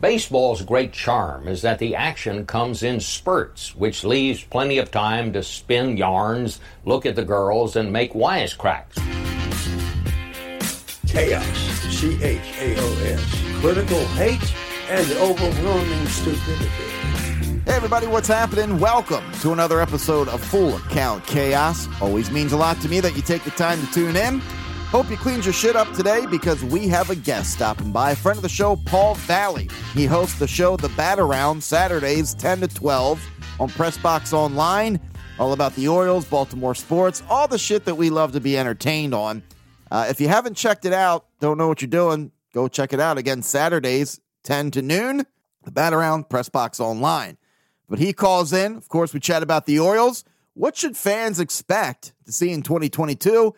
Baseball's great charm is that the action comes in spurts, which leaves plenty of time to spin yarns, look at the girls, and make wisecracks. Chaos, C H A O S, critical hate, and overwhelming stupidity. Hey everybody, what's happening? Welcome to another episode of Full Count Chaos. Always means a lot to me that you take the time to tune in. Hope you cleaned your shit up today because we have a guest stopping by. A Friend of the show, Paul Valle. He hosts the show The Bat Around Saturdays 10 to 12 on Pressbox Online. All about the Orioles, Baltimore sports, all the shit that we love to be entertained on. Uh, if you haven't checked it out, don't know what you're doing, go check it out. Again, Saturdays 10 to noon, The Bat Around Pressbox Online. But he calls in. Of course, we chat about the Orioles. What should fans expect to see in 2022?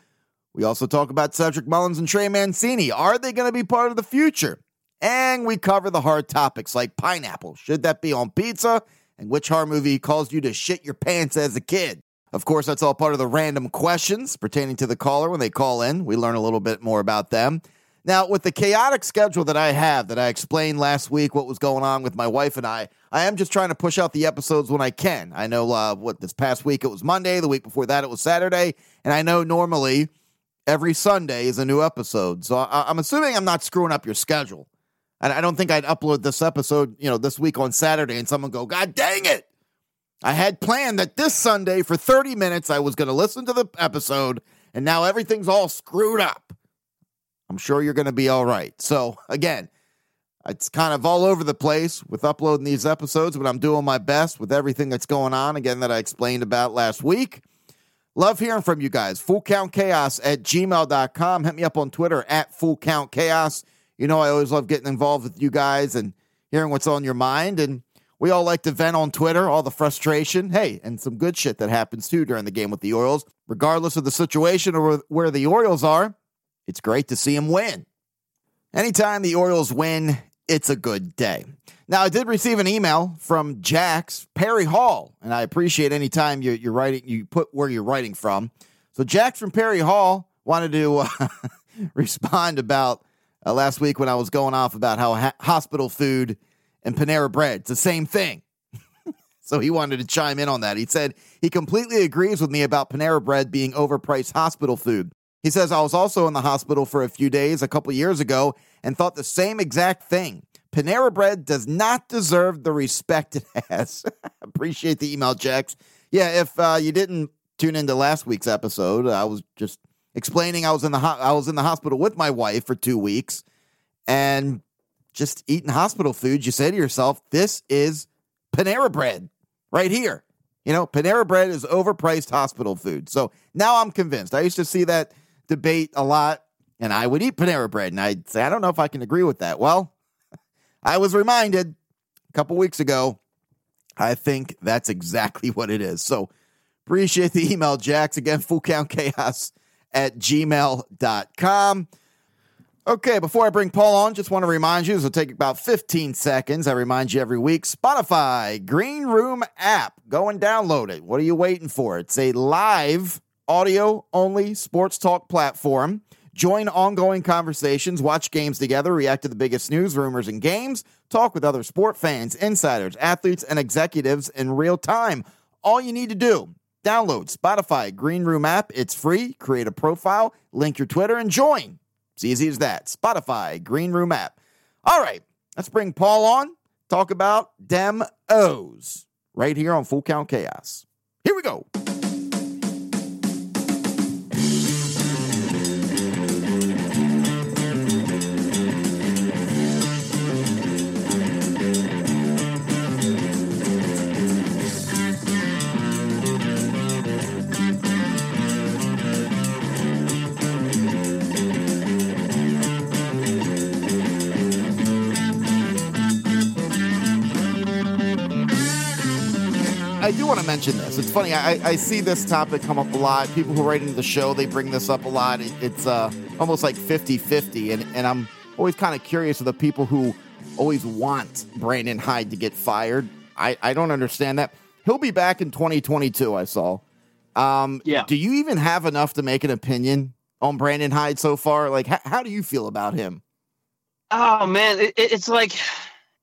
We also talk about Cedric Mullins and Trey Mancini. Are they going to be part of the future? And we cover the hard topics like pineapple. Should that be on pizza? And which horror movie caused you to shit your pants as a kid? Of course, that's all part of the random questions pertaining to the caller when they call in. We learn a little bit more about them. Now, with the chaotic schedule that I have, that I explained last week what was going on with my wife and I, I am just trying to push out the episodes when I can. I know uh, what this past week it was Monday, the week before that it was Saturday, and I know normally every Sunday is a new episode. So I, am assuming I'm not screwing up your schedule. And I don't think I'd upload this episode, you know, this week on Saturday and someone go, God dang it. I had planned that this Sunday for 30 minutes I was going to listen to the episode and now everything's all screwed up. I'm sure you're going to be all right. So again, it's kind of all over the place with uploading these episodes, but I'm doing my best with everything that's going on, again, that I explained about last week. Love hearing from you guys. Full count chaos at gmail.com. Hit me up on Twitter at full count chaos. You know, I always love getting involved with you guys and hearing what's on your mind. And we all like to vent on Twitter, all the frustration. Hey, and some good shit that happens too during the game with the Orioles. Regardless of the situation or where the Orioles are, it's great to see them win. Anytime the Orioles win, it's a good day. Now, I did receive an email from Jax Perry Hall, and I appreciate any time you, you're writing, you put where you're writing from. So, Jax from Perry Hall wanted to uh, respond about uh, last week when I was going off about how ha- hospital food and Panera bread, it's the same thing. so, he wanted to chime in on that. He said he completely agrees with me about Panera bread being overpriced hospital food. He says, I was also in the hospital for a few days a couple years ago and thought the same exact thing. Panera Bread does not deserve the respect it has. Appreciate the email, Jax. Yeah, if uh, you didn't tune into last week's episode, I was just explaining I was in the ho- I was in the hospital with my wife for two weeks, and just eating hospital food. You say to yourself, "This is Panera Bread right here." You know, Panera Bread is overpriced hospital food. So now I'm convinced. I used to see that debate a lot, and I would eat Panera Bread, and I'd say, "I don't know if I can agree with that." Well, I was reminded a couple weeks ago. I think that's exactly what it is. So appreciate the email, Jax. Again, full count chaos at gmail.com. Okay, before I bring Paul on, just want to remind you, this will take about 15 seconds. I remind you every week Spotify, Green Room app. Go and download it. What are you waiting for? It's a live, audio only sports talk platform Join ongoing conversations, watch games together, react to the biggest news, rumors, and games, talk with other sport fans, insiders, athletes, and executives in real time. All you need to do download Spotify Green Room app. It's free. Create a profile, link your Twitter, and join. It's easy as that. Spotify Green Room app. All right, let's bring Paul on. Talk about Dem O's right here on Full Count Chaos. Here we go. I do want to mention this. It's funny. I, I see this topic come up a lot. People who write into the show, they bring this up a lot. It, it's uh, almost like 50 50. And, and I'm always kind of curious of the people who always want Brandon Hyde to get fired. I, I don't understand that. He'll be back in 2022, I saw. Um, yeah. Do you even have enough to make an opinion on Brandon Hyde so far? Like, h- how do you feel about him? Oh, man. It, it's like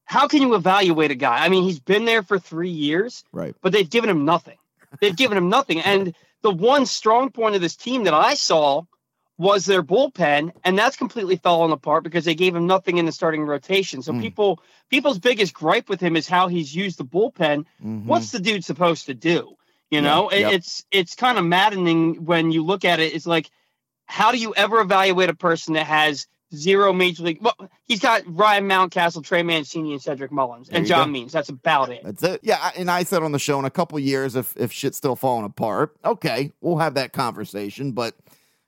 how can you evaluate a guy? I mean, he's been there for three years, Right. but they've given him nothing. They've given him nothing. And the one strong point of this team that I saw was their bullpen, and that's completely fallen apart because they gave him nothing in the starting rotation. So Hmm. people people's biggest gripe with him is how he's used the bullpen. Mhm. What's the dude supposed to do? You know, It- yep. it's it's kind of maddening when you look at it. It's like, how do you ever evaluate a person that has zero major league? Well, he's got Ryan Mountcastle, Trey Mancini, and Cedric Mullins, There and John go. Means. That's about it. That's it. Yeah, and I said on the show in a couple years, if if shit's still falling apart, okay, we'll have that conversation. But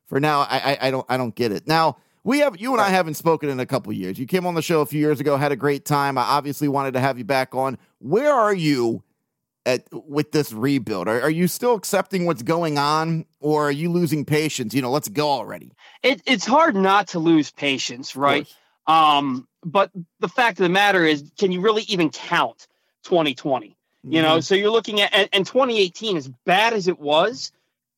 for now, I I, I don't I don't get it. Now we have you and I haven't spoken in a couple years. You came on the show a few years ago, had a great time. I obviously wanted to have you back on. Where are you at with this rebuild? Are, are you still accepting what's going on, or are you losing patience? You know, let's go already. it. It's hard not to lose patience, right? Um, but the fact of the matter is, can you really even count 2020? You know, so you're looking at and, and 2018, as bad as it was,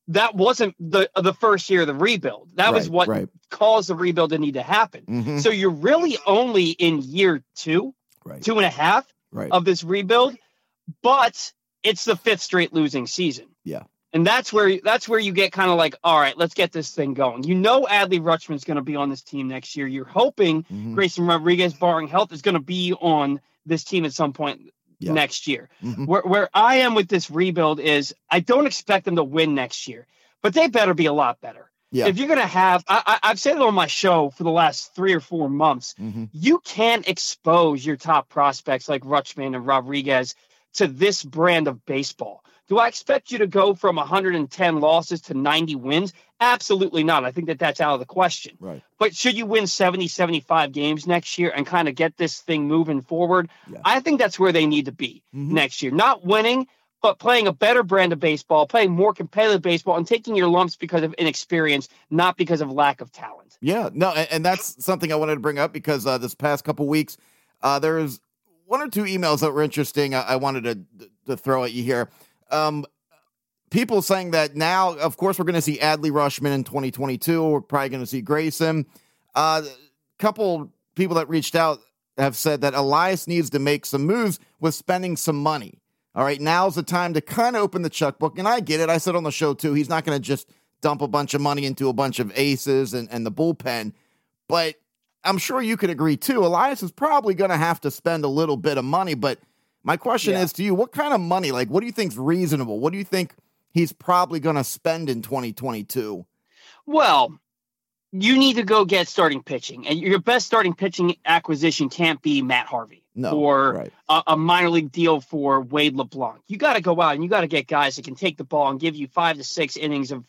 that wasn't the the first year of the rebuild. That was what right. caused the rebuild to need to happen. Mhm. So you're really only in year two, right, two and a half right. of this rebuild, but it's the fifth straight losing season. Yeah. And that's where that's where you get kind of like, all right, let's get this thing going. You know, Adley Rutschman's going to be on this team next year. You're hoping Mhm. Grayson Rodriguez, barring health, is going to be on this team at some point Yeah. next year. Mhm. Where where I am with this rebuild is I don't expect them to win next year, but they better be a lot better. Yeah. If you're going to have, I, I, I've said it on my show for the last three or four months Mhm. you can't expose your top prospects like Rutschman and Rodriguez to this brand of baseball. Do I expect you to go from 110 losses to 90 wins? Absolutely not. I think that that's out of the question. Right. But should you win 70, 75 games next year and kind of get this thing moving forward? Yeah. I think that's where they need to be Mhm. next year. Not winning, but playing a better brand of baseball, playing more competitive baseball, and taking your lumps because of inexperience, not because of lack of talent. Yeah, no, and, and that's something I wanted to bring up because uh, this past couple weeks, uh, there's one or two emails that were interesting. I, I wanted to to throw at you here. Um, people saying that now, of course, we're going to see Adley Rutschman in 2022. We're probably going to see Grayson. A uh, couple people that reached out have said that Elias needs to make some moves with spending some money. All right, now's the time to kind of open the checkbook. And I get it. I said on the show too, he's not going to just dump a bunch of money into a bunch of aces and, and the bullpen. But I'm sure you could agree too. Elias is probably going to have to spend a little bit of money. But my question Yeah. is to you, what kind of money? Like, what do you think's reasonable? What do you think he's probably going to spend in 2022? Well, you need to go get starting pitching, and your best starting pitching acquisition can't be Matt Harvey No, or right. a, a minor league deal for Wade LeBlanc. You got to go out and you got to get guys that can take the ball and give you five to six innings of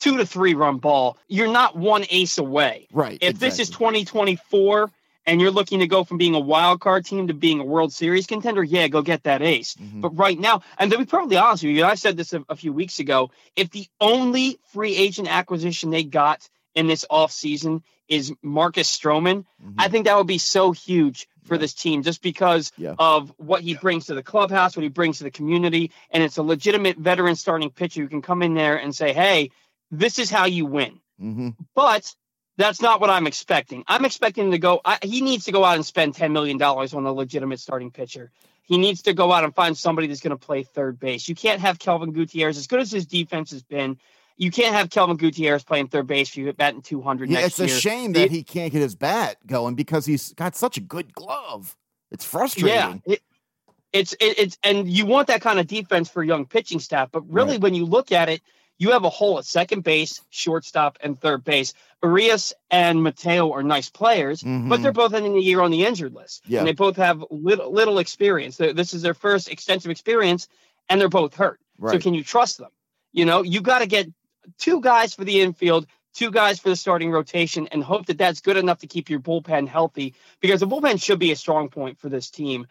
two to three run ball. You're not one ace away. Right. If this is 2024 and you're looking to go from being a wild card team to being a World Series contender, yeah, go get that ace. Mhm. But right now, and to be perfectly honest with you, I said this a, a few weeks ago. If the only free agent acquisition they got in this offseason is Marcus Stroman, Mhm. I think that would be so huge for this team just because Yeah. of what he brings to the clubhouse, what he brings to the community. And it's a legitimate veteran starting pitcher who can come in there and say, hey, this is how you win. Mhm. But that's not what I'm expecting. I'm expecting him to go. I, he needs to go out and spend $10 million on a legitimate starting pitcher. He needs to go out and find somebody that's going to play third base. You can't have Kelvin Gutierrez, as good as his defense has been, you can't have Kelvin Gutierrez playing third base for you at batting 200 Yeah, it's a year. shame that he can't get his bat going because he's got such a good glove. It's frustrating. Yeah, it, it's it, it's and you want that kind of defense for young pitching staff, but really Right. when you look at it, you have a hole at second base, shortstop, and third base. Arias and Mateo are nice players, Mhm. but they're both ending the year on the injured list, Yeah. and they both have little little experience. This is their first extensive experience, and they're both hurt. So can you trust them? You know, you got to get two guys for the infield, two guys for the starting rotation, and hope that that's good enough to keep your bullpen healthy because the bullpen should be a strong point for this team.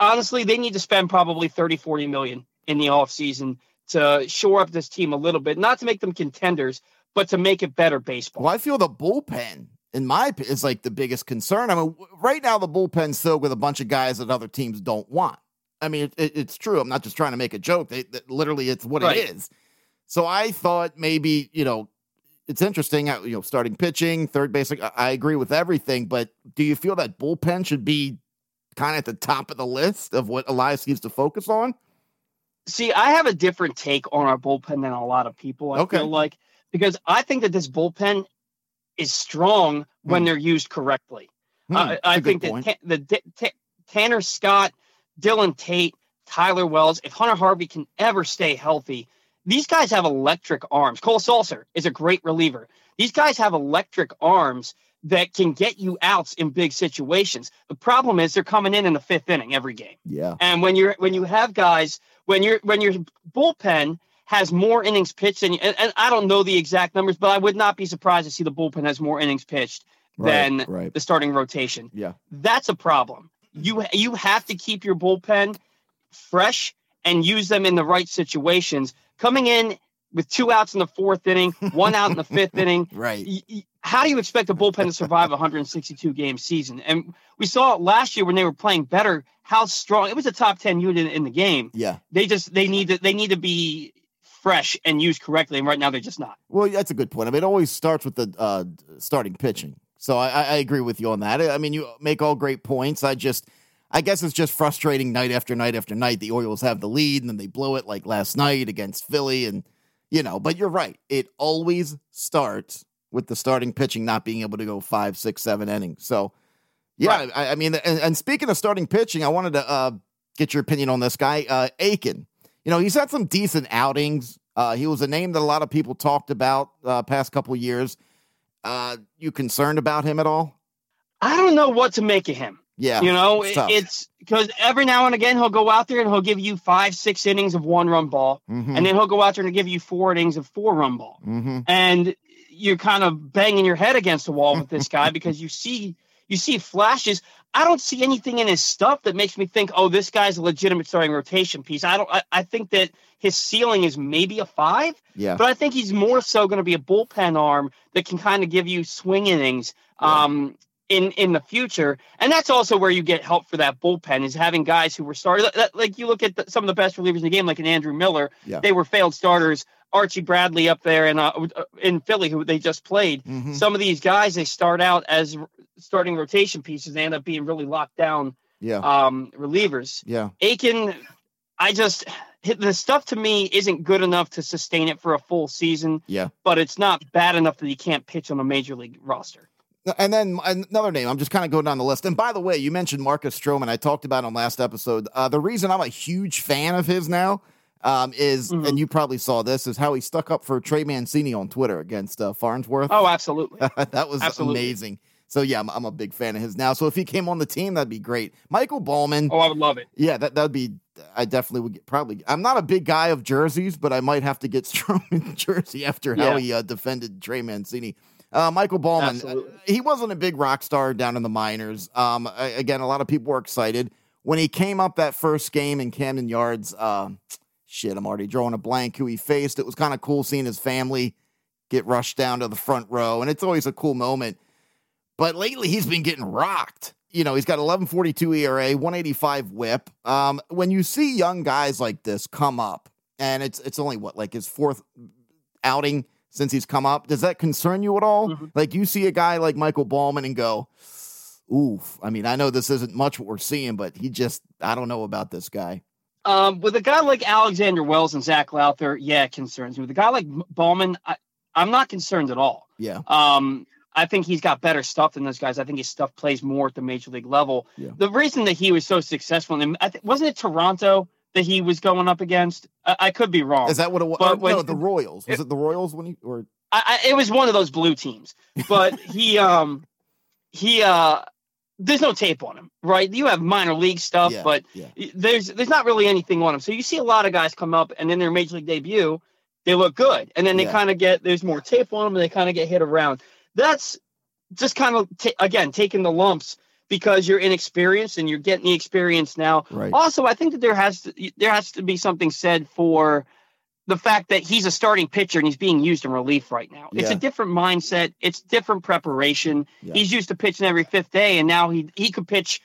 Honestly, they need to spend probably 30, 40 million in the offseason to shore up this team a little bit, not to make them contenders, but to make it better baseball. Well, I feel the bullpen, in my opi- is like the biggest concern. I mean, right now the bullpen's filled with a bunch of guys that other teams don't want. I mean, it, it- it's true. I'm not just trying to make a joke. They, that literally, it's what Right. it is. So I thought maybe you know, it's interesting. uh, You know, starting pitching, third base. like, I agree with everything, but do you feel that bullpen should be kind of at the top of the list of what Elias needs to focus on? See, I have a different take on our bullpen than a lot of people. I Okay. feel like because I think that this bullpen is strong when Hmm. they're used correctly. Hmm, I, that's I a good think that. Ta- the Ta- Tanner Scott, Dylan Tate, Tyler Wells, if Hunter Harvey can ever stay healthy, these guys have electric arms. Cole Sulser is a great reliever. These guys have electric arms that can get you outs in big situations. The problem is they're coming in in the fifth inning every game. yeah. And when you're when you have guys when you're when your bullpen has more innings pitched than and, and I don't know the exact numbers, but I would not be surprised to see the bullpen has more innings pitched Right, than right. the starting rotation. Yeah. That's a problem. You you have to keep your bullpen fresh and use them in the right situations. Coming in with two outs in the fourth inning, one out in the fifth inning, Right. y- how do you expect a bullpen to survive a 162 game season? And we saw last year when they were playing better, how strong it was a top 10 unit in the game. Yeah. They just they need to they need to be fresh and used correctly. And right now they're just not. Well, that's a good point. I mean, it always starts with the uh, starting pitching. So I I agree with you on that. I mean, you make all great points. I just, I guess it's just frustrating night after night after night. The Orioles have the lead and then they blow it like last night against Philly. And, you know, but you're right. It always starts with the starting pitching not being able to go five, six, seven innings. So, yeah, Right. I, I mean, and, and speaking of starting pitching, I wanted to uh, get your opinion on this guy, uh, Akin. You know, he's had some decent outings. Uh, he was a name that a lot of people talked about uh, past couple years. Uh, you concerned about him at all? I don't know what to make of him. Yeah, you know, it's it- it's because every now and again he'll go out there and he'll give you five, six innings of one run ball, Mhm. and then he'll go out there and give you four innings of four run ball. Mhm. and you're kind of banging your head against the wall with this guy because you see you see flashes. I don't see anything in his stuff that makes me think, oh, this guy's a legitimate starting rotation piece. I don't. I, I think that his ceiling is maybe a five, yeah, but I think he's more so going to be a bullpen arm that can kind of give you swing innings. Um, in, in the future, and that's also where you get help for that bullpen is having guys who were started. Like- you look at the, some of the best relievers in the game, like an Andrew Miller, Yeah. they were failed starters. Archie Bradley up there in uh, in Philly, who they just played. Mhm. Some of these guys they start out as starting rotation pieces. They end up being really locked down yeah, um, relievers. yeah. Akin, I just the stuff to me isn't good enough to sustain it for a full season. Yeah. but it's not bad enough that he can't pitch on a major league roster. And then another name, I'm just kind of going down the list. And by the way, you mentioned Marcus Stroman. I talked about on last episode. Uh, the reason I'm a huge fan of his now um, is, Mhm. and you probably saw this, is how he stuck up for Trey Mancini on Twitter against uh, Farnsworth. Oh, absolutely. that was Absolutely. amazing. So yeah, I'm, I'm a big fan of his now. So if he came on the team, that'd be great. Michael Baumann, Oh, I would love it. yeah, that that'd be. I definitely would get, probably. I'm not a big guy of jerseys, but I might have to get Stroman jersey after how Yeah. he uh, defended Trey Mancini. Uh, Michael Baumann, Absolutely. uh, he wasn't a big rock star down in the minors. Um, again, a lot of people were excited when he came up that first game in Camden Yards. Uh, shit, I'm already drawing a blank. Who he faced? It was kind of cool seeing his family get rushed down to the front row, and it's always a cool moment. But lately, he's been getting rocked. You know, he's got 1142 ERA, 185 whip. Um, when you see young guys like this come up, and it's it's only what like his fourth outing since he's come up, does that concern you at all? Mhm. Like you see a guy like Michael Baumann and go, "Oof." I mean, I know this isn't much what we're seeing, but he just I don't know about this guy. Um, with a guy like Alexander Wells and Zach Lowther, yeah, it concerns me. With a guy like Baumann, I, I'm not concerned at all. Yeah, Um, I think he's got better stuff than those guys. I think his stuff plays more at the major league level. Yeah. The reason that he was so successful, and I th- wasn't it Toronto that he was going up against? I, I could be wrong. is that what it was? But when- no, the Royals. Was it the Royals when he or I, I, it was one of those blue teams, but he, um, he, uh, there's no tape on him, right? You have minor league stuff, Yeah, but yeah. there's there's not really anything on him. So you see a lot of guys come up and in their major league debut, they look good, and then they Yeah. kind of get there's more tape on them, and they kind of get hit around. That's just kind of ta- again taking the lumps because you're inexperienced and you're getting the experience now. right? Also, I think that there has to there has to be something said for the fact that he's a starting pitcher and he's being used in relief right now. It's a different mindset. It's different preparation. Yeah. He's used to pitching every fifth day, and now he he could pitch.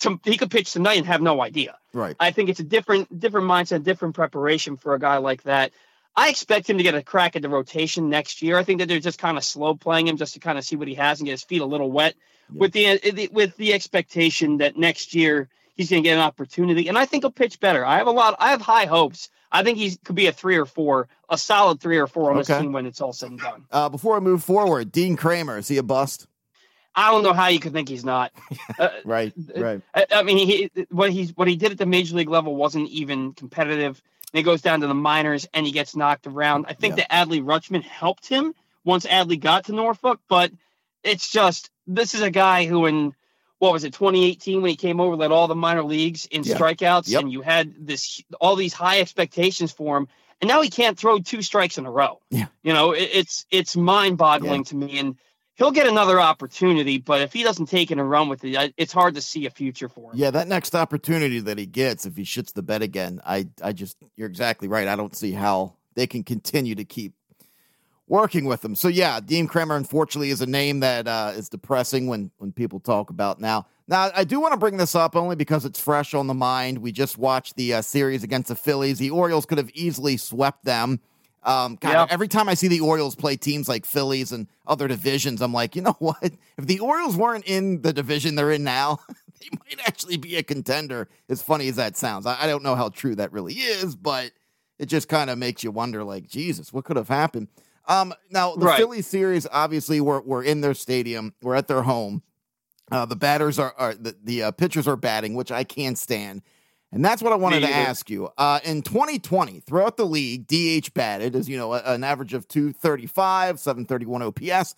To, he could pitch tonight and have no idea. Right. I think it's a different different mindset, different preparation for a guy like that. I expect him to get a crack at the rotation next year. I think that they're just kind of slow playing him just to kind of see what he has and get his feet a little wet yeah. with the with the expectation that next year he's going to get an opportunity. And I think he'll pitch better. I have a lot. I have high hopes. I think he could be a three or four, a solid three or four on okay. this team when it's all said and done. Uh, before I move forward, Dean Kremer, is he a bust? I don't know how you could think he's not. Uh, right, right. I, I, mean, he what he's what he did at the major league level wasn't even competitive. And he goes down to the minors and he gets knocked around. I think yeah. that Adley Rutschman helped him once Adley got to Norfolk, but it's just this is a guy who in what was it 2018 when he came over led all the minor leagues in yeah. strikeouts yep. and you had this all these high expectations for him and now he can't throw two strikes in a row. Yeah. You know, it, it's it's mind-boggling yeah. to me and he'll get another opportunity, but if he doesn't take it and run with it, it's hard to see a future for him. Yeah, that next opportunity that he gets, if he shits the bed again, I, I just, you're exactly right. I don't see how they can continue to keep working with him. So yeah, Dean Kremer, unfortunately, is a name that uh, is depressing when when people talk about now. Now, I do want to bring this up only because it's fresh on the mind. We just watched the uh, series against the Phillies. The Orioles could have easily swept them. Um, God, yep. every time I see the Orioles play teams like Phillies and other divisions, I'm like, you know what? If the Orioles weren't in the division they're in now, they might actually be a contender. As funny as that sounds, I, I don't know how true that really is, but it just kind of makes you wonder, like, Jesus, what could have happened? Um, now the right. Phillies series, obviously, we're we're in their stadium, we're at their home. Uh, the batters are, are the, the uh, pitchers are batting, which I can't stand. And that's what I wanted to ask you. Uh, in 2020, throughout the league, DH batted as you know an average of 235, 731 OPS.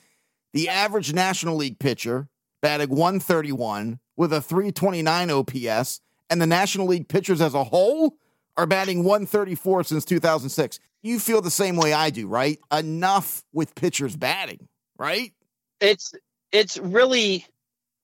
The average National League pitcher batted 131 with a 329 OPS, and the National League pitchers as a whole are batting 134 since 2006. You feel the same way I do, right? Enough with pitchers batting, right? It's it's really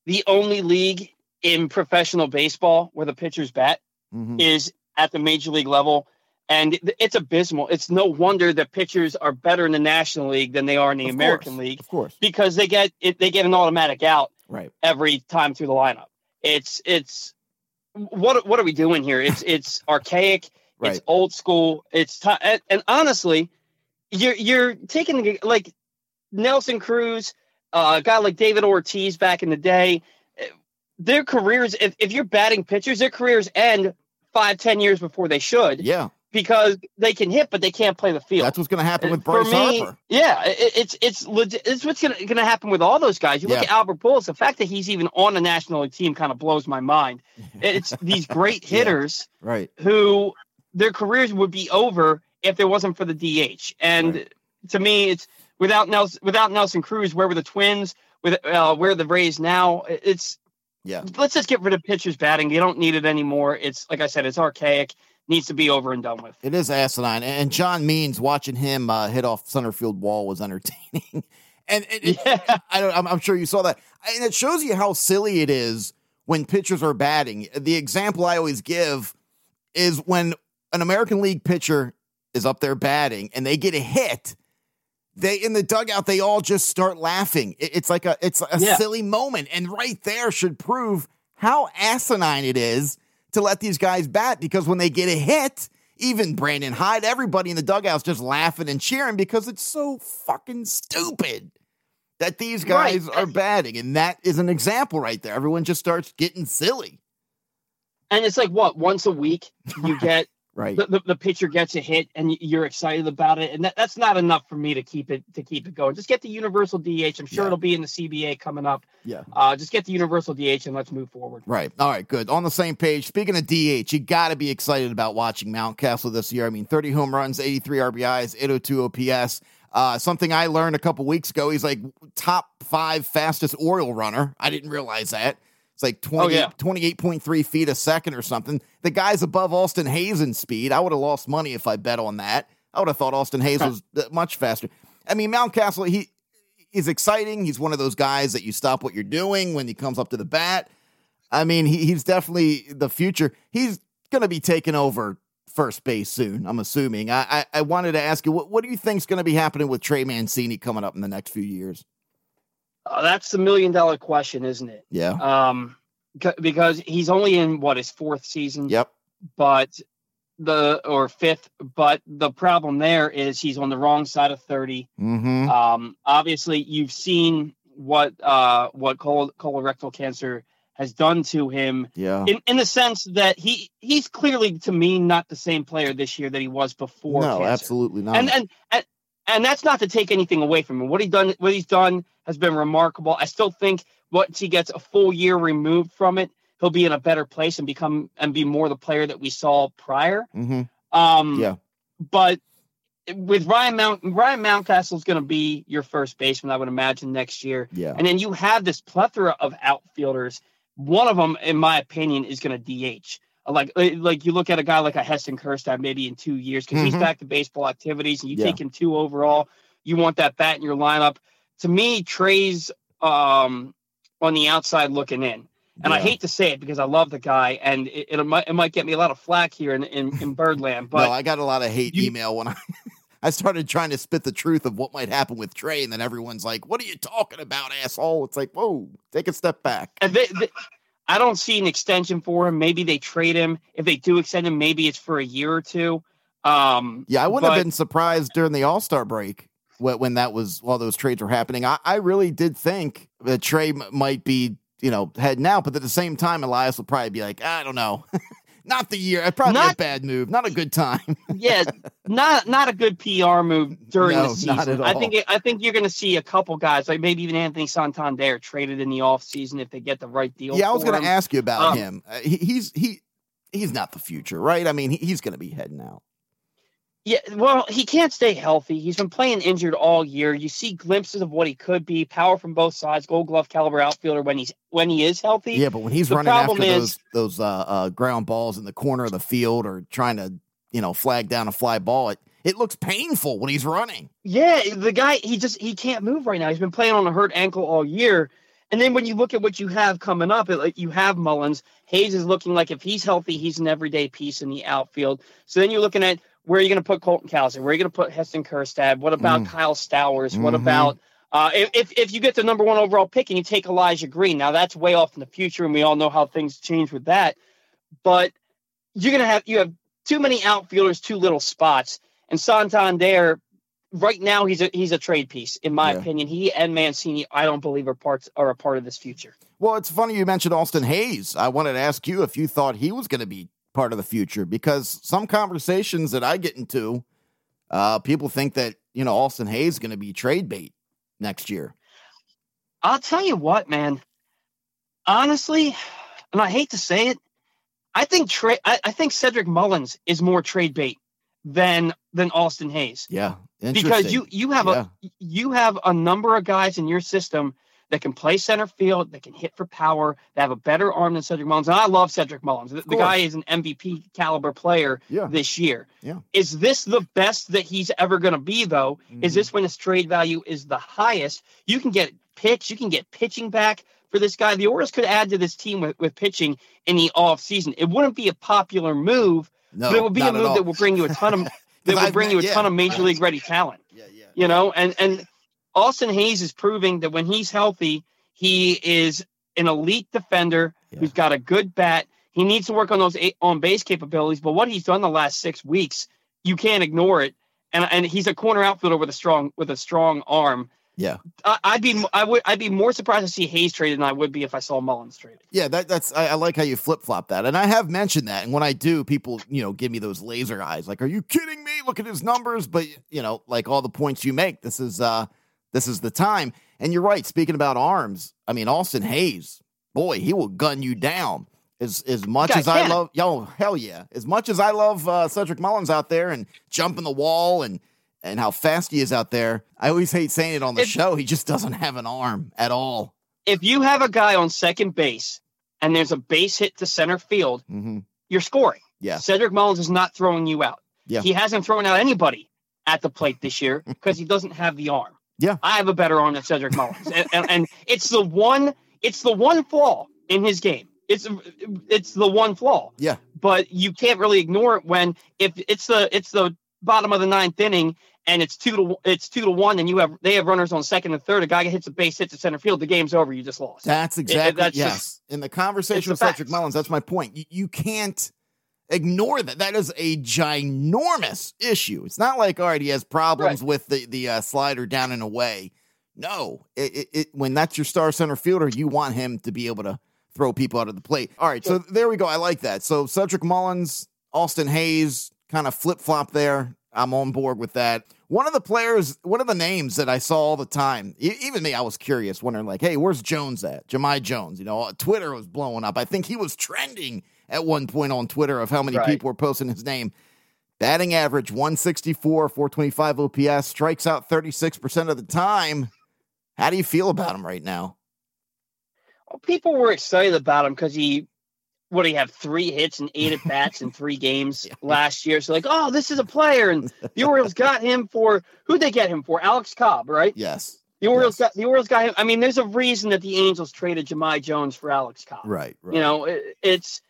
the only league in professional baseball where the pitchers bat mm-hmm. is at the major league level. And it's abysmal. It's no wonder that pitchers are better in the National League than they are in the of American course, League, of course, because they get it, they get an automatic out right every time through the lineup. It's it's what what are we doing here? It's it's archaic. Right. It's old school. It's t- and, and, honestly, you're you're taking like Nelson Cruz, uh, a guy like David Ortiz back in the day their careers, if, if you're batting pitchers, their careers end five, ten years before they should. Yeah. Because they can hit, but they can't play the field. That's what's going to happen with Bryce me, Harper. Yeah, it, it's it's legit. It's what's going to happen with all those guys. You look yeah. at Albert Pujols. The fact that he's even on a national league team kind of blows my mind. It's these great hitters, yeah. right? Who their careers would be over if there wasn't for the DH. And right. to me, it's without Nelson without Nelson Cruz. Where were the Twins? With uh, where the Rays now? It's yeah. Let's just get rid of pitchers batting. You don't need it anymore. It's like I said, it's archaic. Needs to be over and done with. It is asinine. And John Means watching him uh, hit off center field wall was entertaining. and, and yeah. I don't, I'm, I'm sure you saw that. And it shows you how silly it is when pitchers are batting. The example I always give is when an American League pitcher is up there batting and they get a hit they in the dugout they all just start laughing. it's like a it's a yeah. silly moment, and right there should prove how asinine it is to let these guys bat because when they get a hit, even Brandon Hyde, everybody in the dugout's just laughing and cheering because it's so fucking stupid that these guys right. are batting, and that is an example right there. Everyone just starts getting silly. And it's like what once a week you get right. The, the, the, pitcher gets a hit and you're excited about it. And that, that's not enough for me to keep it to keep it going. Just get the universal dh i'm sure yeah. it'll be in the cba coming up. Yeah. Uh, just get the universal dh and let's move forward. Right. All right. Good. On the same page speaking of dh you got to be excited about watching mountcastle this year. I mean 30 home runs 83 rbis 802 ops uh, something I learned a couple weeks ago. He's like top five fastest Oriole runner. I didn't realize that. It's like 20, oh, yeah. 28.3 feet a second or something. The guy's above Austin Hays in speed. I would have lost money if I bet on that. I would have thought Austin Hays was much faster. I mean, Mountcastle, he is exciting. He's one of those guys that you stop what you're doing when he comes up to the bat. I mean, he, he's definitely the future. He's going to be taking over first base soon, I'm assuming. I, I, I wanted to ask you, what, what do you think is going to be happening with Trey Mancini coming up in the next few years? Uh, that's the million dollar question, isn't it? Yeah. Um, because he's only in what his fourth season. Yep. But the or fifth, but the problem there is he's on the wrong side of 30. Mm-hmm. Um, obviously, you've seen what uh, what col- colorectal cancer has done to him Yeah. in, in the sense that he he's clearly to me not the same player this year that he was before. No, cancer. absolutely not. And, and and that's not to take anything away from him. What he done, what he's done, has been remarkable. I still think once he gets a full year removed from it, he'll be in a better place and become and be more the player that we saw prior. hmm Um, Yeah. But with Ryan Mount, Ryan Mountcastle is going to be your first baseman, I would imagine next year. Yeah. And then you have this plethora of outfielders. One of them, in my opinion, is going to DH. Like, like you look at a guy like a Heston Kjerstad maybe in two years because he's Mhm. back to baseball activities, and you Yeah. take him two overall. You want that bat in your lineup. To me, Trey's um, on the outside looking in. And I hate to say it because I love the guy, and it, it might it might get me a lot of flack here in in, in Birdland. But no, I got a lot of hate you- email when I I started trying to spit the truth of what might happen with Trey, and then everyone's like, "What are you talking about, asshole?" It's like, whoa, take a step back. And they, they- I don't see an extension for him. Maybe they trade him. If they do extend him, maybe it's for a year or two. Um, Yeah, I wouldn't but- have been surprised during the All Star break when, that was while those trades were happening. I, I really did think that Trey might be, you know, heading out, but at the same time, Elias will probably be like, I don't know, not the year. Probably a Not- bad move, not a good time. yeah, not not a good PR move during No, the season. I think it, I think you're going to see a couple guys, like maybe even Anthony Santander, traded in the offseason if they get the right deal. yeah, I was going to ask you about Um, him. Uh, he, he's he he's not the future, right? I mean, he, he's going to be heading out. Yeah, well, he can't stay healthy. He's been playing injured all year. You see glimpses of what he could be, power from both sides, Gold Glove caliber outfielder when he's when he is healthy. Yeah, but when he's the running after problem those those uh, uh, ground balls in the corner of the field or trying to you know flag down a fly ball, it it looks painful when he's running. Yeah, the guy he just he can't move right now. He's been playing on a hurt ankle all year. And then when you look at what you have coming up, it, like you have Mullins. Hays is looking like if he's healthy, he's an everyday piece in the outfield. So then you're looking at where are you going to put Colton Cowser? Where are you going to put Heston Kjerstad? What about Mm. Kyle Stowers? What Mhm. about uh, if if- if you get the number one overall pick and you take Elijah Green? Now that's way off in the future, and we all know how things change with that. But you're going to have you have too many outfielders, too little spots. And Santander, right now, he's a he's a trade piece, in my Yeah. opinion. He and Mancini, I don't believe are parts are a part of this future. Well, it's funny you mentioned Austin Hays. I wanted to ask you if you thought he was going to be part of the future because some conversations that I get into, uh, people think that you know Austin Hays is going to be trade bait next year. I'll tell you what, man. Honestly, and I hate to say it, I think tra- I, I think Cedric Mullins is more trade bait than than Austin Hays. Yeah, because you you have a you have a number of guys in your system that can play center field, that can hit for power, that have a better arm than Cedric Mullins. And I love Cedric Mullins. The, the guy is an MVP caliber player Yeah. this year. Yeah. Is this the best that he's ever going to be though? Is Mhm. this when his trade value is the highest? You can get pitch, you can get pitching back for this guy. The Orioles could add to this team with, with pitching in the off season. It wouldn't be a popular move, no, but it would be a move that will bring you a ton of that will bring you a yeah. ton of major league ready talent Yeah, yeah. you know and and austin hays is proving that when he's healthy he is an elite defender Yeah. who's got a good bat he needs to work on those on base capabilities but what he's done the last six weeks you can't ignore it and and he's a corner outfielder with a strong with a strong arm Yeah. I, i'd be i would i'd be more surprised to see hayes traded than i would be if i saw mullins traded Yeah, that, that's I, I like how you flip flop that, and I have mentioned that. And when I do, people you know give me those laser eyes, like, "Are you kidding me? Look at his numbers." But you know, like all the points you make, this is uh this is the time. And you're right. Speaking about arms, I mean Austin Hays, boy, he will gun you down. As as much Guy as I love, yo, hell yeah! As much as I love uh, Cedric Mullins out there and jumping the wall and and how fast he is out there, I always hate saying it on the It- show. He just doesn't have an arm at all. if you have a guy on second base and there's a base hit to center field hmm you're scoring Yeah. Cedric Mullins is not throwing you out. Yeah. He hasn't thrown out anybody at the plate this year because he doesn't have the arm. Yeah. I have a better arm than Cedric Mullins. and, and, and it's the one it's the one flaw in his game. It's it's the one flaw. Yeah. But you can't really ignore it when if it's the it's the bottom of the ninth inning and it's two to it's two to one and you have they have runners on second and third. A guy hits a base hit to center field, the game's over. You just lost. That's exactly that's yes. just- In the conversation it's with the Cedric facts. Mullins, that's my point. You, you can't. Ignore that. That is a ginormous issue. It's not like all right, he has problems Right. with the the uh, slider down and away. No, it, it, it when that's your star center fielder, you want him to be able to throw people out of the plate. All right, so there we go. I like that. So Cedric Mullins, Austin Hays, kind of flip flop there. I'm on board with that. One of the players, one of the names that I saw all the time, even me, I was curious, wondering like, hey, where's Jones at? Jahmai Jones. You know, Twitter was blowing up. I think he was trending at one point on Twitter of how many Right. people were posting his name. Batting average 164, 425 OPS, strikes out 36% of the time. How do you feel about him right now? Well, people were excited about him because he, what do he have, three hits and eight at bats in three games last year. So like, oh, this is a player, and the Orioles got him for who'd they get him for? Alex Cobb, right? Yes. The Orioles Yes. got the Orioles got him. I mean, there's a reason that the Angels traded Jahmai Jones for Alex Cobb. Right, right. You know, it, it's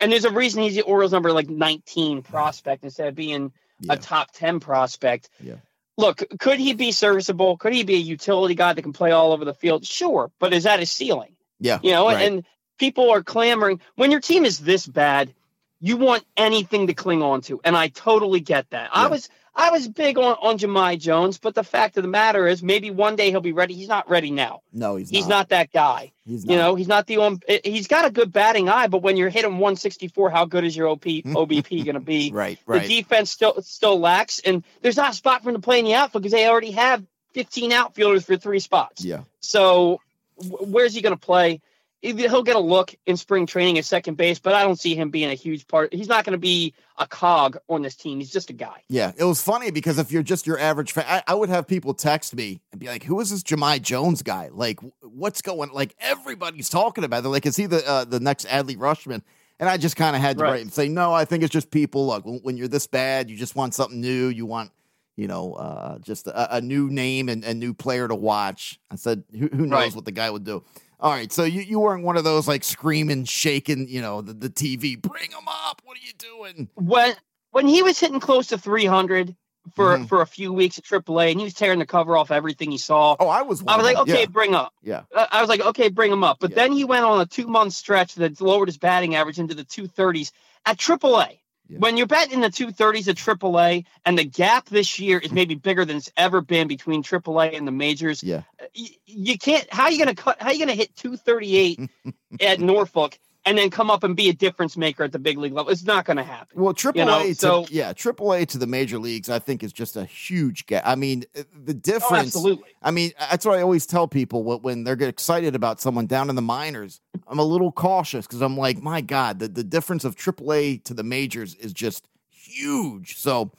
and there's a reason he's the Orioles number like 19 prospect instead of being Yeah. a top 10 prospect. Yeah. Look, could he be serviceable? Could he be a utility guy that can play all over the field? Sure, but is that his ceiling? yeah. You know, right. and people are clamoring when your team is this bad, you want anything to cling on to. And I totally get that. I was I was big on, on Jahmai Jones, but the fact of the matter is maybe one day he'll be ready. He's not ready now. no, he's, He's not. not that guy. He's not. You know, he's not the on. Eh, he's got a good batting eye, but when you're hitting 164, how good is your OP, OBP going to be? right, right. The defense still still lacks, and there's not a spot for him to play in the outfield because they already have 15 outfielders for three spots. yeah. So wh- where's he going to play? He'll get a look in spring training at second base, but I don't see him being a huge part. He's not going to be a cog on this team. He's just a guy. Yeah, it was funny because if you're just your average fan, I, I would have people text me and be like, "Who is this Jahmai Jones guy? Like, what's going? Like, everybody's talking about it. Like, is he the uh, the next Adley Rutschman?" And I just kind of had to Right. write and say, "No, I think it's just people. Look, when, when you're this bad, you just want something new. You want, you know, uh, just a, a new name and a new player to watch." I said, "Who, who knows Right. what the guy would do?" All right, so you, you weren't one of those like screaming, shaking, you know, the, the TV. Bring him up! What are you doing? When when he was hitting close to 300 for Mhm. for a few weeks at AAA, and he was tearing the cover off everything he saw. Oh, I was. I was like, okay, Yeah. bring up. Yeah. Uh, I was like, okay, bring him up. But Yeah. then he went on a two month stretch that lowered his batting average into the 230s at AAA. Yeah. When you're batting in the 230s at AAA, and the gap this year is maybe bigger than it's ever been between AAA and the majors, Yeah. Uh, y- you can't. How are you going to cut? How are you going to hit 238 at Norfolk and then come up and be a difference maker at the big league level? It's not going to happen. Well, Triple know, A to so- yeah, Triple A to the major leagues, I think is just a huge gap. I mean, uh, the Oh, difference. absolutely. I mean, that's what I always tell people when- when they're get excited about someone down in the minors. I'm a little cautious because I'm like, my God, the, the difference of Triple A to the majors is just huge. So,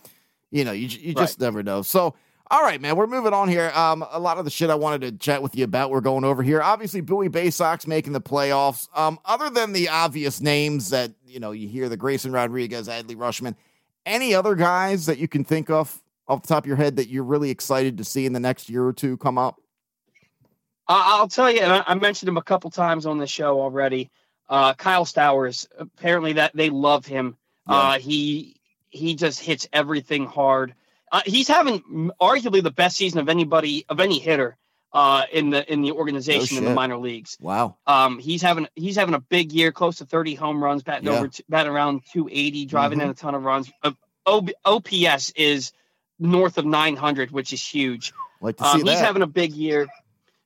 you know, you you just never know. So. All right, man. We're moving on here. Um, a lot of the shit I wanted to chat with you about, we're going over here. Obviously, Bowie Bay Sox making the playoffs. Um, other than the obvious names that you know, you hear the Grayson Rodriguez, Adley Rutschman. Any other guys that you can think of off the top of your head that you're really excited to see in the next year or two come up? I- I'll tell you, and I mentioned him a couple times on the show already. Uh, Kyle Stowers, apparently that they love him. Uh, he he just hits everything hard. Uh, he's having arguably the best season of anybody of any hitter uh, in the in the organization in the minor leagues. Wow. Um, he's having he's having a big year, close to 30 home runs, batting Yeah. over batting around 280, driving Mhm. in a ton of runs. Uh, OB, OPS is north of 900, which is huge. Like to see Um, he's having a big year.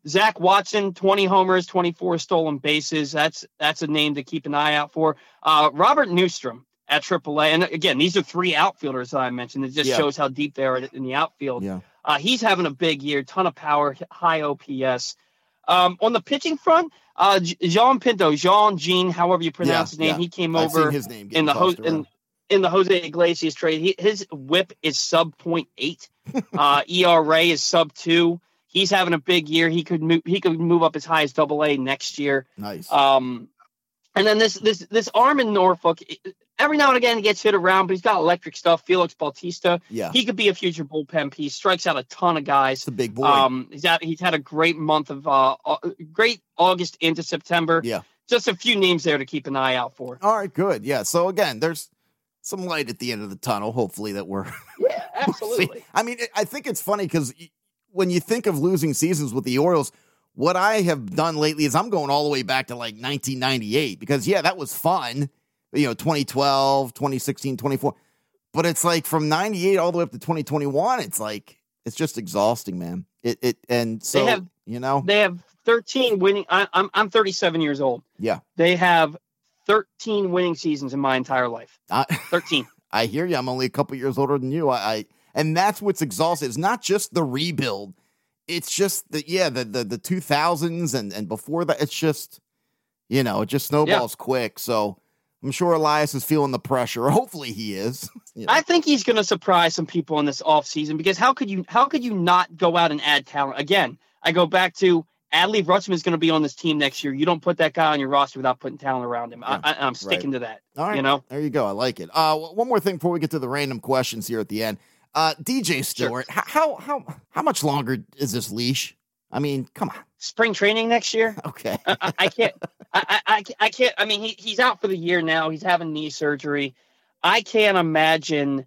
Zach Watson, 20 homers, 24 stolen bases. That's that's a name to keep an eye out for. Uh, Robert Neustrom at AAA, and again, these are three outfielders that I mentioned. It just Yeah. shows how deep they are in the outfield. yeah. Uh, he's having a big year, ton of power, high OPS. Um, on the pitching front, uh, Jean Pinto, Jean Jean, however you pronounce his name, yeah. he came over his name in the ho- in, in the Jose Iglesias trade. He, his whip is sub 0.8. uh, ERA is sub two. He's having a big year. He could move. He could move up as high as Double A next year. nice. Um, and then this this this arm in Norfolk. Every now and again, he gets hit around, but he's got electric stuff. Felix Bautista. yeah. He could be a future bullpen piece. Strikes out a ton of guys. It's a big boy. Um, he's had he's had a great month of uh, great August into September. Yeah. just a few names there to keep an eye out for. All right, good. Yeah. So again, there's some light at the end of the tunnel. Hopefully that we're Yeah, See, absolutely. I mean, I think it's funny because when you think of losing seasons with the Orioles, what I have done lately is I'm going all the way back to like 1998 because yeah, that was fun. You know, 2012, 2016, 24. But it's like from 98 all the way up to 2021, it's like it's just exhausting, man. It it and so have- you know, They have 13 winning. I, I'm I'm 37 years old. yeah. They have 13 winning seasons in my entire life. I, 13. I hear you. I'm only a couple years older than you. I, I and that's what's exhausting. It's not just the rebuild. It's just the yeah, the the the 2000s and and before that it's just you know, it just snowballs quick. So I'm sure Elias is feeling the pressure. Hopefully he is. You know. I think he's going to surprise some people in this offseason because how could you how could you not go out and add talent? Again, I go back to Adley Rutschman is going to be on this team next year. You don't put that guy on your roster without putting talent around him. Yeah, I, I, I'm sticking to that. All right. You know, There you go. I like it. Uh, one more thing before we get to the random questions here at the end. Uh, DJ Stewart, h- how how how much longer is this leash? I mean, come on. Spring training next year. Okay. I, I, I can't. I, I, I can't- I mean, he, he's out for the year now. He's having knee surgery. I can't imagine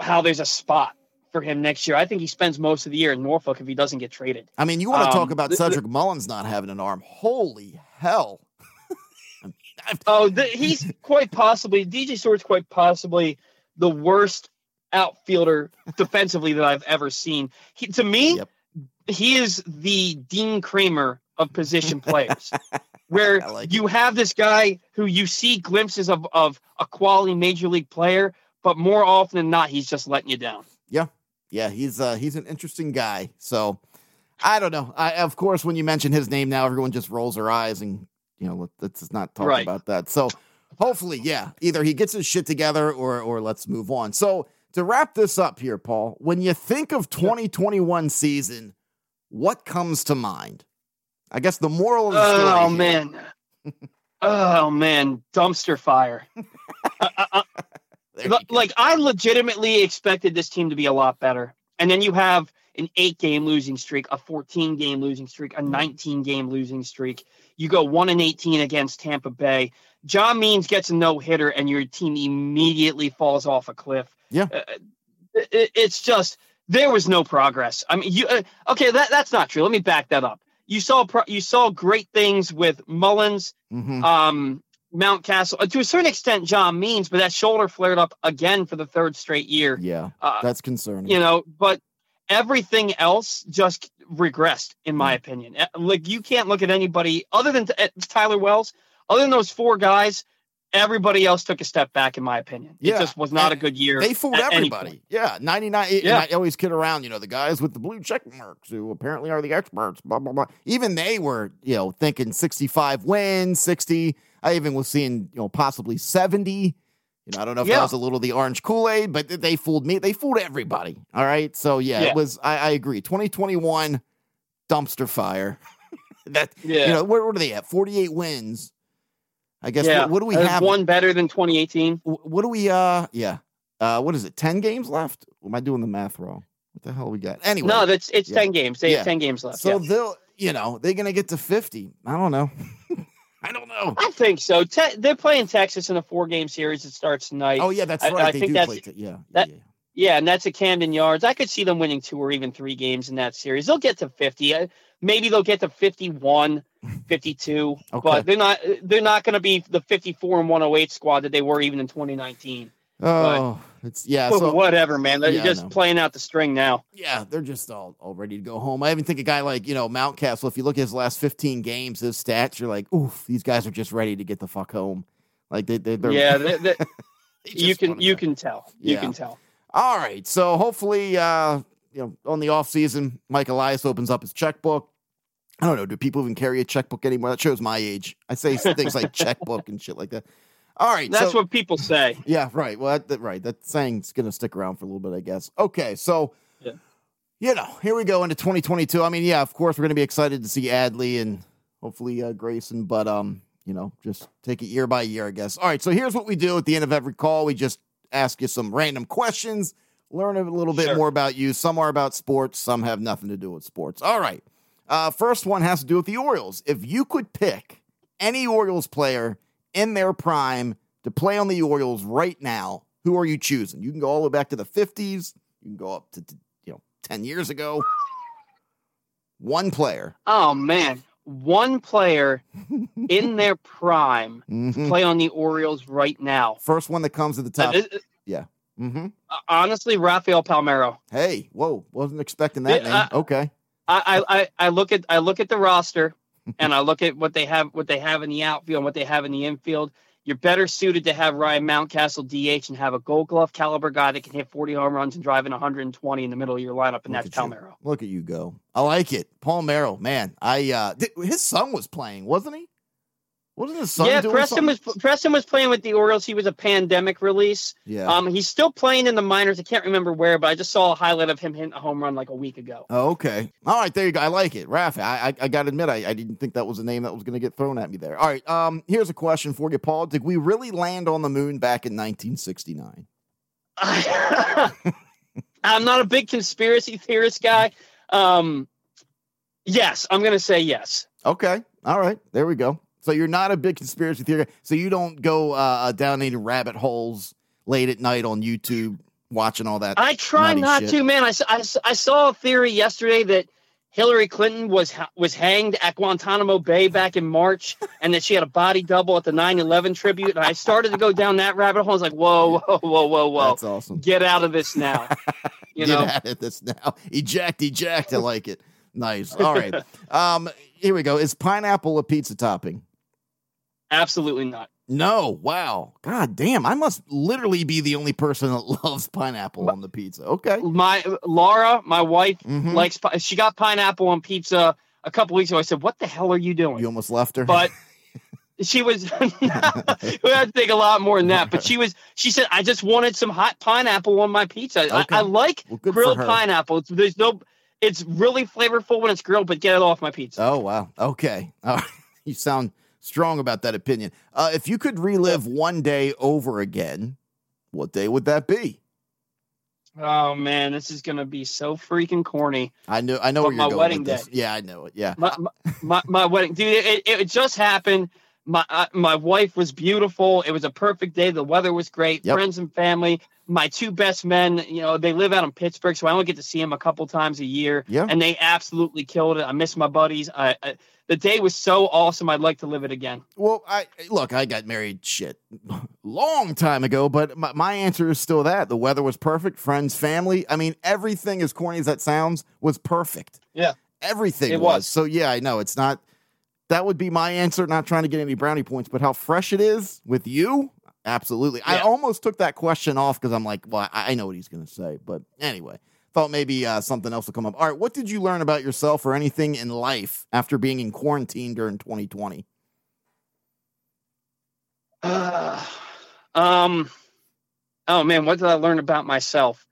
how there's a spot for him next year. I think he spends most of the year in Norfolk if he doesn't get traded. I mean, you want to talk Um, about the- the- Cedric Mullins not having an arm? Holy hell! I mean, Oh, the, he's quite possibly DJ Stewart's quite possibly the worst outfielder defensively that I've ever seen. He, to me, Yep. He is the Dean Kremer of position players, where like you have this guy who you see glimpses of of a quality major league player, but more often than not, he's just letting you down. yeah, yeah, he's uh, he's an interesting guy. So I don't know. I of course, when you mention his name now, everyone just rolls their eyes and you know let, let's not talk Right. about that. So hopefully, yeah, either he gets his shit together or or let's move on. So to wrap this up here, Paul, when you think of 2021 season, what comes to mind? I guess the moral of the story. Oh here- man. Oh man, dumpster fire. There L- you like I legitimately expected this team to be a lot better. And then you have an eight game losing streak, a 14 game losing streak, Mm-hmm. a 19 game losing streak. You go one and 18 against Tampa Bay. John Means gets a no hitter, and your team immediately falls off a cliff. Yeah. Uh, it- it's just there was no progress. I mean, you uh, okay? That that's not true. Let me back that up. You saw pro- you saw great things with Mullins, Mhm. um, Mountcastle, uh, to a certain extent, John Means, but that shoulder flared up again for the third straight year. yeah, Uh, that's concerning. you know, but everything else just regressed, in my opinion. Uh, Like you can't look at anybody other than uh, Tyler Wells, other than those four guys. Everybody else took a step back, in my opinion. Yeah, It just was not and a good year. They fooled everybody. Yeah, 99. Eh, and Yeah. I always kid around, you know, the guys with the blue check marks who apparently are the experts, blah, blah, blah. Even they were, you know, thinking 65 wins, 60. I even was seeing, you know, possibly 70. You know, I don't know if that was a little the orange Kool Aid, but they fooled me. They fooled everybody. All right. So, yeah, Yeah. it was, I, I agree. 2021 dumpster fire. that, Yeah. you know, where, what are they at? 48 wins. I guess, yeah. what, what do we have? One better than 2018. What do we uh yeah uh what is it 10 games left am i doing the math wrong what the hell we got anyway No, that's it's Yeah. 10 games. They Yeah. have 10 games left. so they'll you know they're gonna get to 50 i don't know i don't know I think so. Te- they're playing Texas in a four game series that starts tonight. oh yeah that's right I they think do that's- t- yeah, that- yeah, yeah. And that's at Camden Yards. I could see them winning two or even three games in that series. They'll get to 50. Uh, Maybe they'll get to 51, 52, Okay. but they're not they're not going to be the 54 and 108 squad that they were even in 2019. oh it's yeah But so whatever, man. They're Yeah, just playing out the string now. yeah they're just all, all ready to go home i even think a guy like you know mountcastle if you look at his last 15 games his stats you're like oof these guys are just ready to get the fuck home like they, they, they're Yeah, they, they, they you can you go. can tell. You Yeah. can tell. All right. So hopefully, uh, you know, on the off season, Mike Elias opens up his checkbook. I don't know. Do people even carry a checkbook anymore? That shows my age. I say things like checkbook and shit like that. All right. That's so- what people say. Yeah. Right. Well, that, right. That saying's gonna stick around for a little bit, I guess. Okay. So. Yeah. You know, here we go into 2022. I mean, yeah, of course, we're going to be excited to see Adley and hopefully uh, Grayson, but um, you know, just take it year by year, I guess. All right, so here's what we do at the end of every call. We just ask you some random questions, learn a little bit Sure. more about you. Some are about sports, some have nothing to do with sports. All right. Uh, first one has to do with the Orioles. If you could pick any Orioles player in their prime to play on the Orioles right now, who are you choosing? You can go all the way back to the 50s. You can go up to, you know, 10 years ago. One player. Oh man. one player in their prime Mhm. play on the Orioles right now. First one that comes to the Uh, top. it- hmm uh, honestly, Rafael Palmeiro. Hey, whoa! Wasn't expecting that Yeah, name. uh, okay. I, I, I- look at I look at the roster and I look at what they have what they have in the outfield and what they have in the infield. You're better suited to have Ryan Mountcastle DH and have a Gold Glove caliber guy that can hit 40 home runs and drive in 120 in the middle of your lineup, and Look that's. Palmeiro. Look at you go. I like it. Palmeiro, man. I uh did, his son was playing, wasn't he? Wasn't his son Yeah, doing Preston something? was Preston was playing with the Orioles. He was a pandemic release. Yeah. Um, he's still playing in the minors. I can't remember where, but I just saw a highlight of him hitting a home run like a week ago. Oh, okay. All right, there you go. I like it. Raph, I, I, I got to admit, I, I didn't think that was a name that was going to get thrown at me there. All right, um, here's a question for you, Paul. Did we really land on the moon back in 1969? I'm not a big conspiracy theorist guy. Um, yes, I'm going to say yes. Okay. All right, there we go. So you're not a big conspiracy theory. So you don't go uh, down any rabbit holes late at night on YouTube watching all that. I try not shit. to, man. I I saw a theory yesterday that Hillary Clinton was was hanged at Guantanamo Bay back in March, and that she had a body double at the 9/11 tribute. And I started to go down that rabbit hole. I was like, whoa, whoa, whoa, whoa, whoa, That's awesome. get out of this now. You Get know, at it this now. Eject, eject. I like it. Nice. All right. Um, here we go. Is pineapple a pizza topping? Absolutely not. No. Wow. God damn. I must literally be the only person that loves pineapple on the pizza. Okay. My Laura, my wife, Mhm. likes. She got pineapple on pizza a couple weeks ago. I said, "What the hell are you doing?" You almost left her. but she was we had to think a lot more than that but she was she said i just wanted some hot pineapple on my pizza Okay. I, I like Well, grilled pineapple it's, there's no it's really flavorful when it's grilled but get it off my pizza oh wow. Okay. All right. You sound strong about that opinion. Uh, if you could relive one day over again, what day would that be? oh man this is gonna be so freaking corny I know. I know But where you're my going wedding with this. day. Yeah, I know it. Yeah. my, my, my, my wedding dude it, it just happened my uh, my wife was beautiful it was a perfect day the weather was great Yep. friends and family my two best men you know they live out in pittsburgh so i only get to see them a couple times a year Yeah. and they absolutely killed it i miss my buddies I, I the day was so awesome i'd like to live it again Well, I look, I got married shit long time ago, but my, my answer is still that. The weather was perfect, friends, family. I mean, everything as corny as that sounds was perfect. Yeah. Everything It was. was. So yeah, I know it's not that would be my answer, not trying to get any brownie points, but how fresh it is with you, absolutely. I almost took that question off because I'm like, well, I, I know what he's gonna say. But anyway. Thought maybe uh, something else will come up. All right, what did you learn about yourself or anything in life after being in quarantine during 2020? um oh man what did i learn about myself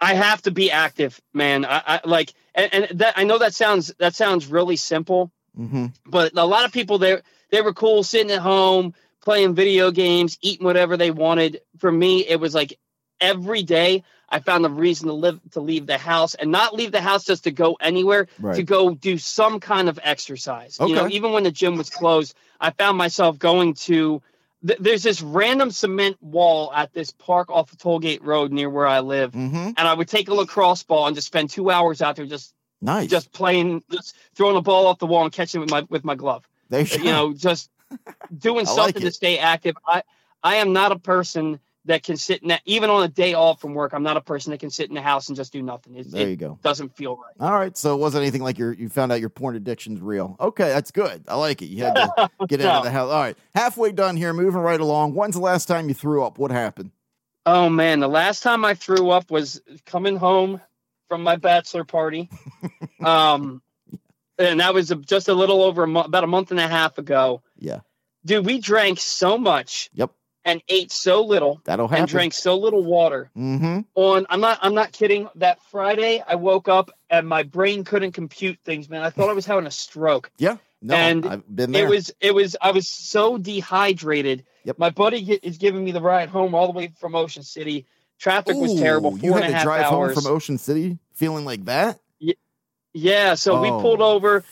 i have to be active man i, I like and, and that i know that sounds that sounds really simple Mm-hmm. but a lot of people they they were cool sitting at home playing video games eating whatever they wanted for me it was like every day i found a reason to live to leave the house and not leave the house just to go anywhere Right. to go do some kind of exercise you know even when the gym was closed i found myself going to th- there's this random cement wall at this park off of tollgate road near where i live Mm-hmm. and i would take a lacrosse ball and just spend two hours out there just Nice. just playing just throwing the ball off the wall and catching it with my with my glove there you know, just doing I like something to stay active. I I am not a person that can sit in that even on a day off from work. I'm not a person that can sit in the house and just do nothing. It, there you it go. doesn't feel right. All right. So it wasn't anything like your you found out your porn addiction's real. Okay, that's good. I like it. You had to get out of the house. All right. Halfway done here, moving right along. When's the last time you threw up? What happened? Oh man, the last time I threw up was coming home from my bachelor party. um, and that was just a little over a mo- about a month and a half ago. Yeah. Dude, we drank so much. Yep. And ate so little That'll happen. and drank so little water. Mm-hmm. on I'm not I'm not kidding. That Friday I woke up and my brain couldn't compute things, man. I thought I was having a stroke. Yeah. No, And I've been there. It was it was I was so dehydrated. Yep. My buddy is giving me the ride home all the way from Ocean City. Traffic was Ooh, terrible. You had and a to half drive hours. home from Ocean City feeling like that? yeah, so we Oh, pulled over.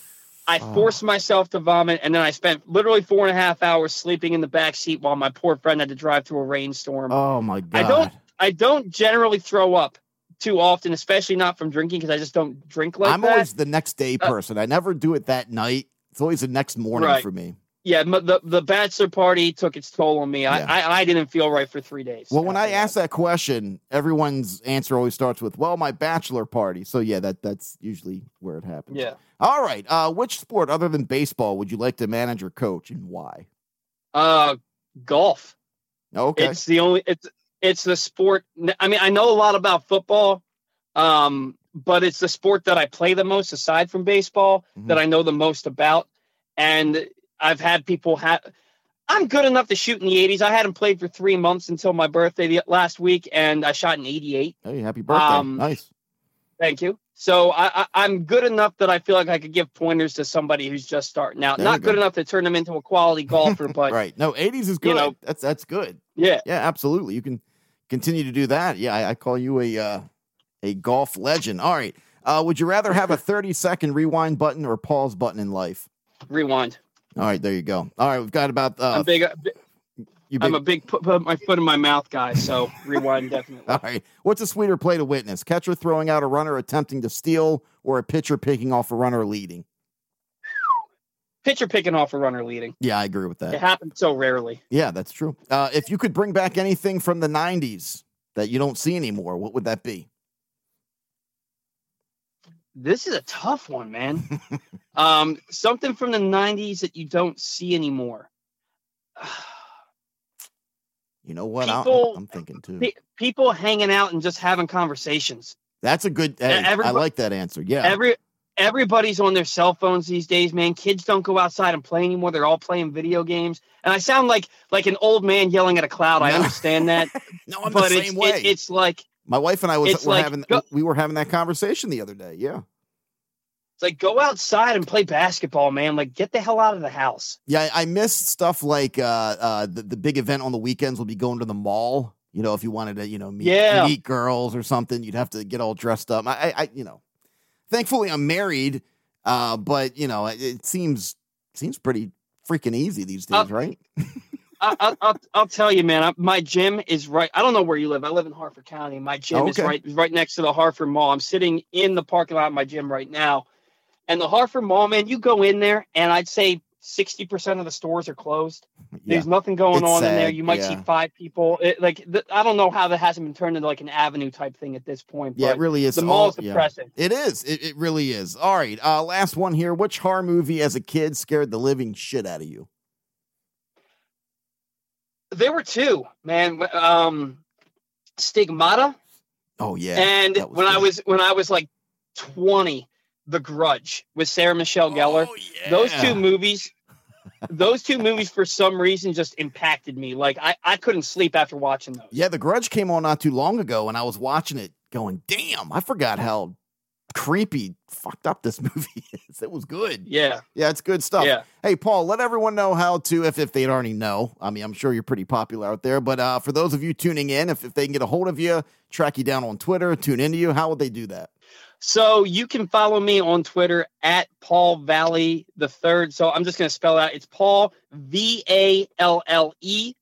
I fuck. forced myself to vomit, and then I spent literally four and a half hours sleeping in the back seat while my poor friend had to drive through a rainstorm. Oh my god. I don't I don't generally throw up too often, especially not from drinking because I just don't drink like I'm that. always the next day Uh, person. I never do it that night. It's always the next morning Right. for me. Yeah, the the bachelor party took its toll on me. I, Yeah. I I didn't feel right for three days. Well, when I after ask that question, everyone's answer always starts with, "Well, my bachelor party." So yeah, that that's usually where it happens. yeah, All right. Uh, which sport other than baseball would you like to manage or coach, and why? uh, golf. Okay. It's the only it's it's the sport. I mean, I know a lot about football, um, but it's the sport that I play the most aside from baseball Mhm. that I know the most about. And I've had people have. I'm good enough to shoot in the 80s. I hadn't played for three months until my birthday the, last week, and I shot in 88. hey, happy birthday! um, nice. Thank you. So I, I, I'm good enough that I feel like I could give pointers to somebody who's just starting out. There you Not good enough to turn them into a quality golfer, but right. No, '80s is good. know- that's that's good. yeah. Yeah, absolutely. You can continue to do that. Yeah, I, I call you a uh, a golf legend. All right. Uh, would you rather have a 30 second rewind button or pause button in life? Rewind. All right, there you go. All right, we've got about uh, I'm big. you I'm a big put, put my foot in my mouth guy, so rewind definitely. All right. What's a sweeter play to witness? Catcher throwing out a runner attempting to steal or a pitcher picking off a runner leading? Pitcher picking off a runner leading. Yeah, I agree with that. It happens so rarely. Yeah, that's true. Uh, if you could bring back anything from the 90s that you don't see anymore, what would that be? This is a tough one, man. um, something from the '90s that you don't see anymore. You know what? I- People- I'm thinking too. Pe- People hanging out and just having conversations. That's a good. Hey, I like that answer. Yeah. Every everybody's on their cell phones these days, man. Kids don't go outside and play anymore. They're all playing video games. And I sound like like an old man yelling at a cloud. I understand that, no, I'm but the it's same way. it, it's like My wife and I was were like, having go- we were having that conversation the other day. Yeah. it's like go outside and play basketball, man. Like get the hell out of the house. Yeah, I miss stuff like uh, uh, the the big event on the weekends will be going to the mall. You know, if you wanted to, you know, meet, Yeah. meet girls or something, you'd have to get all dressed up. I, I, I you know, thankfully I'm married, uh, but you know, it, it seems seems pretty freaking easy these days, Uh, right? I, I, I'll I'll tell you, man. I, my gym is right. I don't know where you live. I live in Harford County. My gym is right right next to the Harford Mall. I'm sitting in the parking lot of my gym right now, and the Harford Mall, man. You go in there, and I'd say sixty percent of the stores are closed. Yeah. There's nothing going It's on in there. You might see five people. It, like th- I don't know how that hasn't been turned into like an avenue type thing at this point. Yeah, it really is. the all- mall's yeah. depressing. It is. It, it really is. All right. Uh, last one here. Which horror movie as a kid scared the living shit out of you? There were two, man. Um, Stigmata. Oh yeah. and that was when I was when I was like 20, The Grudge with Sarah Michelle Gellar. Oh, Those two movies, those two movies for some reason just impacted me. Like I, I couldn't sleep after watching those. Yeah, The Grudge came on not too long ago, and I was watching it, going, "Damn, I forgot how creepy, fucked up this movie is." It was good. Yeah. Yeah, it's good stuff. Yeah. Hey, Paul, let everyone know how to, if, if they already know. I mean, I'm sure you're pretty popular out there, but uh, for those of you tuning in, if, if they can get a hold of you, track you down on Twitter, tune into you, how would they do that? So you can follow me on Twitter at Paul Valle the third. So I'm just gonna spell out. It's Paul V A L L E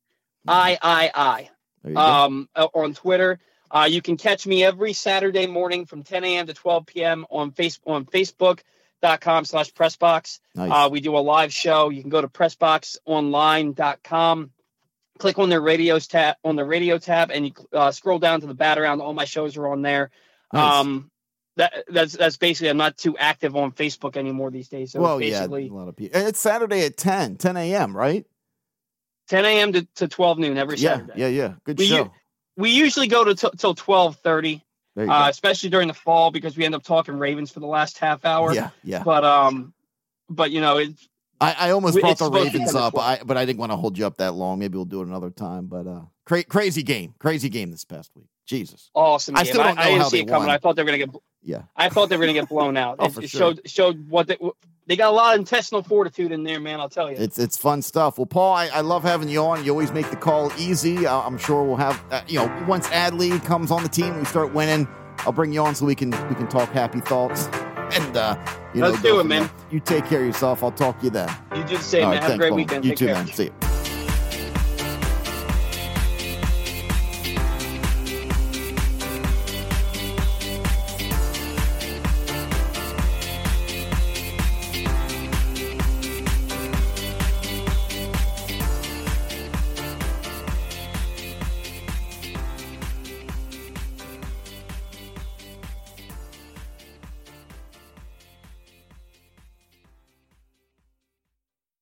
I I I. You go. um, uh, on Twitter. Uh, you can catch me every Saturday morning from 10 a.m. to 12 p.m. on face on Facebook.com slash Pressbox. Nice. Uh, we do a live show. You can go to PressboxOnline.com, click on the radios tab on the radio tab, and you uh, scroll down to the bat around. All my shows are on there. Nice. Um, that that's that's basically. I'm not too active on Facebook anymore these days. So well, it's yeah, a lot of people. It's Saturday at 10, 10 a.m., right? 10 a.m. To, to 12 noon every Yeah, Saturday. yeah, yeah. Good We show. We usually go to t- till 12:30. uh, especially during the fall because we end up talking Ravens for the last half hour. Yeah, yeah. But um, but you know, it, I, I almost brought the supposed to be Ravens up, I, but I didn't want to hold you up that long. Maybe we'll do it another time. But uh, cra- crazy game, crazy game this past week. Jesus. awesome. I still don't know I, didn't how see they it coming. won. I thought they were gonna get. Yeah. I thought they were gonna get blown out. Oh, it it sure. showed showed what they they got a lot of intestinal fortitude in there, man. I'll tell you. It's it's fun stuff. Well, Paul, I, I love having you on. You always make the call easy. Uh, I'm sure we'll have uh, you know once Adley comes on the team, we start winning. I'll bring you on so we can we can talk happy thoughts and uh, you know Let's go do it, man. You take care of yourself. I'll talk to you then. you do the same, All man. right, Have a great Paul. weekend. You Take too, care. man. See you.